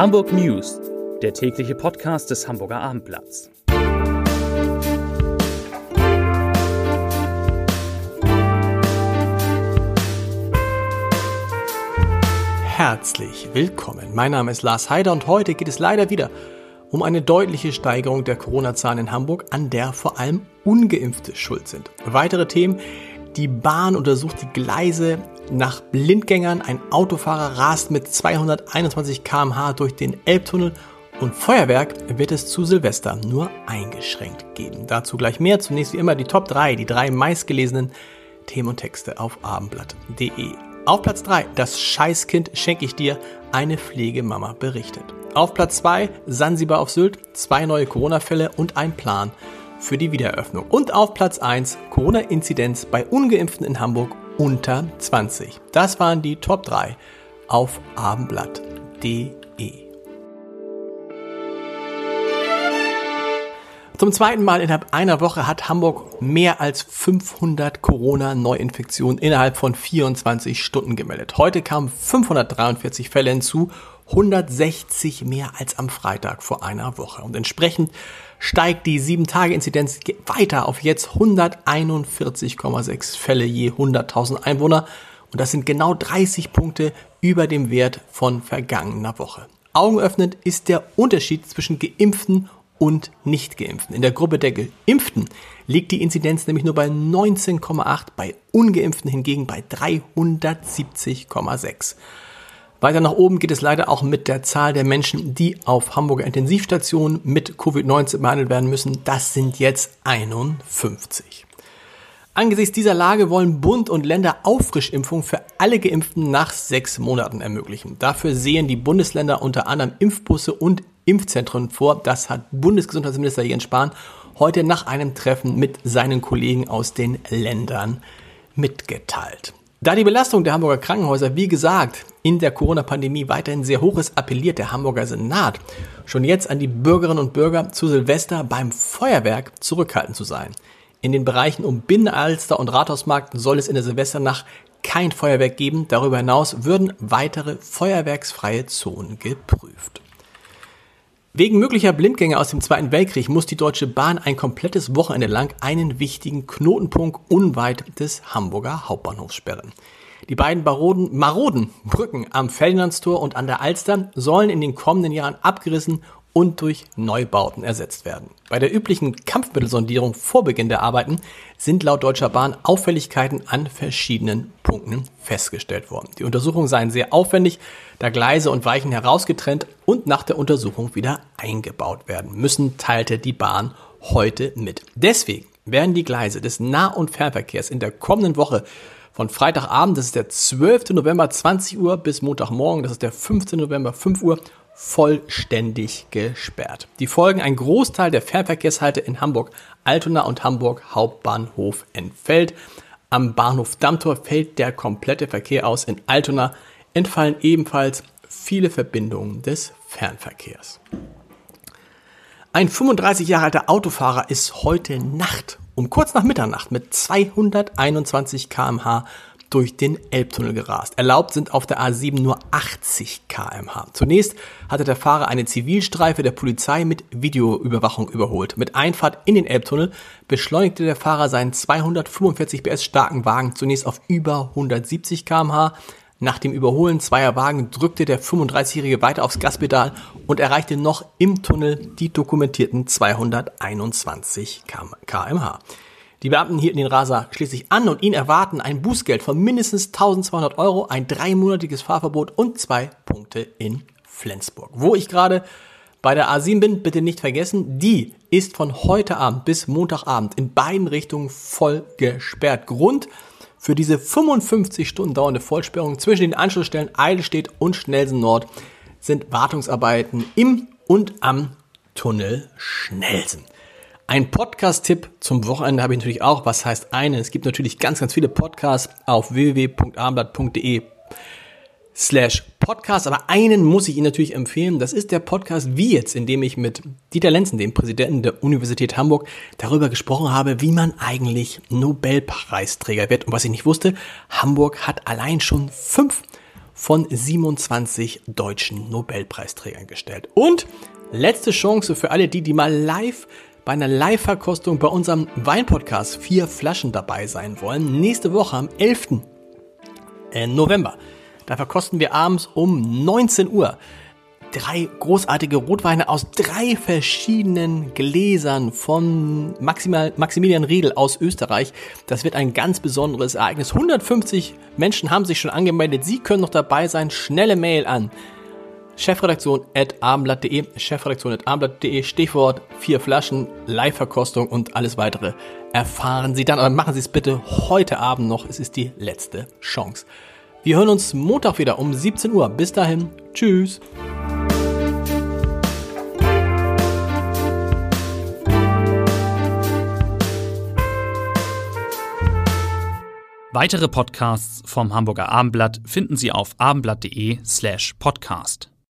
Hamburg News, der tägliche Podcast des Hamburger Abendblatts. Herzlich willkommen. Mein Name ist Lars Heider und heute geht es leider wieder um eine deutliche Steigerung der Corona-Zahlen in Hamburg, an der vor allem ungeimpfte schuld sind. Weitere Themen, die Bahn untersucht die Gleise nach Blindgängern. Ein Autofahrer rast mit 221 km/h durch den Elbtunnel. Und Feuerwerk wird es zu Silvester nur eingeschränkt geben. Dazu gleich mehr. Zunächst wie immer die Top 3, die drei meistgelesenen Themen und Texte auf abendblatt.de. Auf Platz 3, das Scheißkind schenke ich dir, eine Pflegemama berichtet. Auf Platz 2, Sansibar auf Sylt, zwei neue Corona-Fälle und ein Plan für die Wiedereröffnung. Und auf Platz 1 Corona-Inzidenz bei ungeimpften in Hamburg unter 20. Das waren die Top 3 auf abendblatt.de. Zum zweiten Mal innerhalb einer Woche hat Hamburg mehr als 500 Corona-Neuinfektionen innerhalb von 24 Stunden gemeldet. Heute kamen 543 Fälle hinzu 160 mehr als am Freitag vor einer Woche. Und entsprechend steigt die 7-Tage-Inzidenz weiter auf jetzt 141,6 Fälle je 100.000 Einwohner. Und das sind genau 30 Punkte über dem Wert von vergangener Woche. Augenöffnend ist der Unterschied zwischen Geimpften und Nicht-Geimpften. In der Gruppe der Geimpften liegt die Inzidenz nämlich nur bei 19,8, bei Ungeimpften hingegen bei 370,6. Weiter nach oben geht es leider auch mit der Zahl der Menschen, die auf Hamburger Intensivstationen mit Covid-19 behandelt werden müssen. Das sind jetzt 51. Angesichts dieser Lage wollen Bund und Länder Auffrischimpfungen für alle Geimpften nach sechs Monaten ermöglichen. Dafür sehen die Bundesländer unter anderem Impfbusse und Impfzentren vor. Das hat Bundesgesundheitsminister Jens Spahn heute nach einem Treffen mit seinen Kollegen aus den Ländern mitgeteilt. Da die Belastung der Hamburger Krankenhäuser, wie gesagt, in der Corona-Pandemie weiterhin sehr hoch ist, appelliert der Hamburger Senat schon jetzt an die Bürgerinnen und Bürger zu Silvester beim Feuerwerk zurückhaltend zu sein. In den Bereichen um Binnenalster und Rathausmarkt soll es in der Silvesternacht kein Feuerwerk geben. Darüber hinaus würden weitere feuerwerksfreie Zonen geprüft. Wegen möglicher Blindgänge aus dem Zweiten Weltkrieg muss die Deutsche Bahn ein komplettes Wochenende lang einen wichtigen Knotenpunkt unweit des Hamburger Hauptbahnhofs sperren. Die beiden Baroden, maroden Brücken am Ferdinandstor und an der Alster sollen in den kommenden Jahren abgerissen und durch Neubauten ersetzt werden. Bei der üblichen Kampfmittelsondierung vor Beginn der Arbeiten sind laut Deutscher Bahn Auffälligkeiten an verschiedenen Punkten festgestellt worden. Die Untersuchungen seien sehr aufwendig, da Gleise und Weichen herausgetrennt und nach der Untersuchung wieder eingebaut werden müssen, teilte die Bahn heute mit. Deswegen werden die Gleise des Nah- und Fernverkehrs in der kommenden Woche von Freitagabend, das ist der 12. November 20 Uhr, bis Montagmorgen, das ist der 15. November 5 Uhr, vollständig gesperrt. Die Folgen ein Großteil der Fernverkehrshalte in Hamburg, Altona und Hamburg Hauptbahnhof entfällt. Am Bahnhof Dammtor fällt der komplette Verkehr aus. In Altona entfallen ebenfalls viele Verbindungen des Fernverkehrs. Ein 35 Jahre alter Autofahrer ist heute Nacht um kurz nach Mitternacht mit 221 kmh durch den Elbtunnel gerast. Erlaubt sind auf der A7 nur 80 kmh. Zunächst hatte der Fahrer eine Zivilstreife der Polizei mit Videoüberwachung überholt. Mit Einfahrt in den Elbtunnel beschleunigte der Fahrer seinen 245 PS starken Wagen zunächst auf über 170 kmh. Nach dem Überholen zweier Wagen drückte der 35-Jährige weiter aufs Gaspedal und erreichte noch im Tunnel die dokumentierten 221 kmh. Die Beamten hielten den Raser schließlich an und ihn erwarten ein Bußgeld von mindestens 1200 Euro, ein dreimonatiges Fahrverbot und zwei Punkte in Flensburg. Wo ich gerade bei der A7 bin, bitte nicht vergessen, die ist von heute Abend bis Montagabend in beiden Richtungen voll gesperrt. Grund für diese 55 Stunden dauernde Vollsperrung zwischen den Anschlussstellen Eidelstedt und Schnelsen Nord sind Wartungsarbeiten im und am Tunnel Schnelsen. Ein Podcast-Tipp zum Wochenende habe ich natürlich auch. Was heißt eine? Es gibt natürlich ganz, ganz viele Podcasts auf www.abendblatt.de slash Podcast, aber einen muss ich Ihnen natürlich empfehlen. Das ist der Podcast Wie jetzt, in dem ich mit Dieter Lenzen, dem Präsidenten der Universität Hamburg, darüber gesprochen habe, wie man eigentlich Nobelpreisträger wird. Und was ich nicht wusste, Hamburg hat allein schon fünf von 27 deutschen Nobelpreisträgern gestellt. Und letzte Chance für alle die, die mal live bei einer Live-Verkostung bei unserem Weinpodcast vier Flaschen dabei sein wollen. Nächste Woche am 11. Äh, November. Da verkosten wir abends um 19 Uhr drei großartige Rotweine aus drei verschiedenen Gläsern von Maximal, Maximilian Riedel aus Österreich. Das wird ein ganz besonderes Ereignis. 150 Menschen haben sich schon angemeldet. Sie können noch dabei sein. Schnelle Mail an chefredaktion at abendblatt.de, chefredaktion at abendblatt.de, Stichwort vier Flaschen, Live-Verkostung und alles weitere erfahren Sie dann. Aber machen Sie es bitte heute Abend noch. Es ist die letzte Chance. Wir hören uns Montag wieder um 17 Uhr. Bis dahin. Tschüss. Weitere Podcasts vom Hamburger Abendblatt finden Sie auf abendblatt.de slash podcast.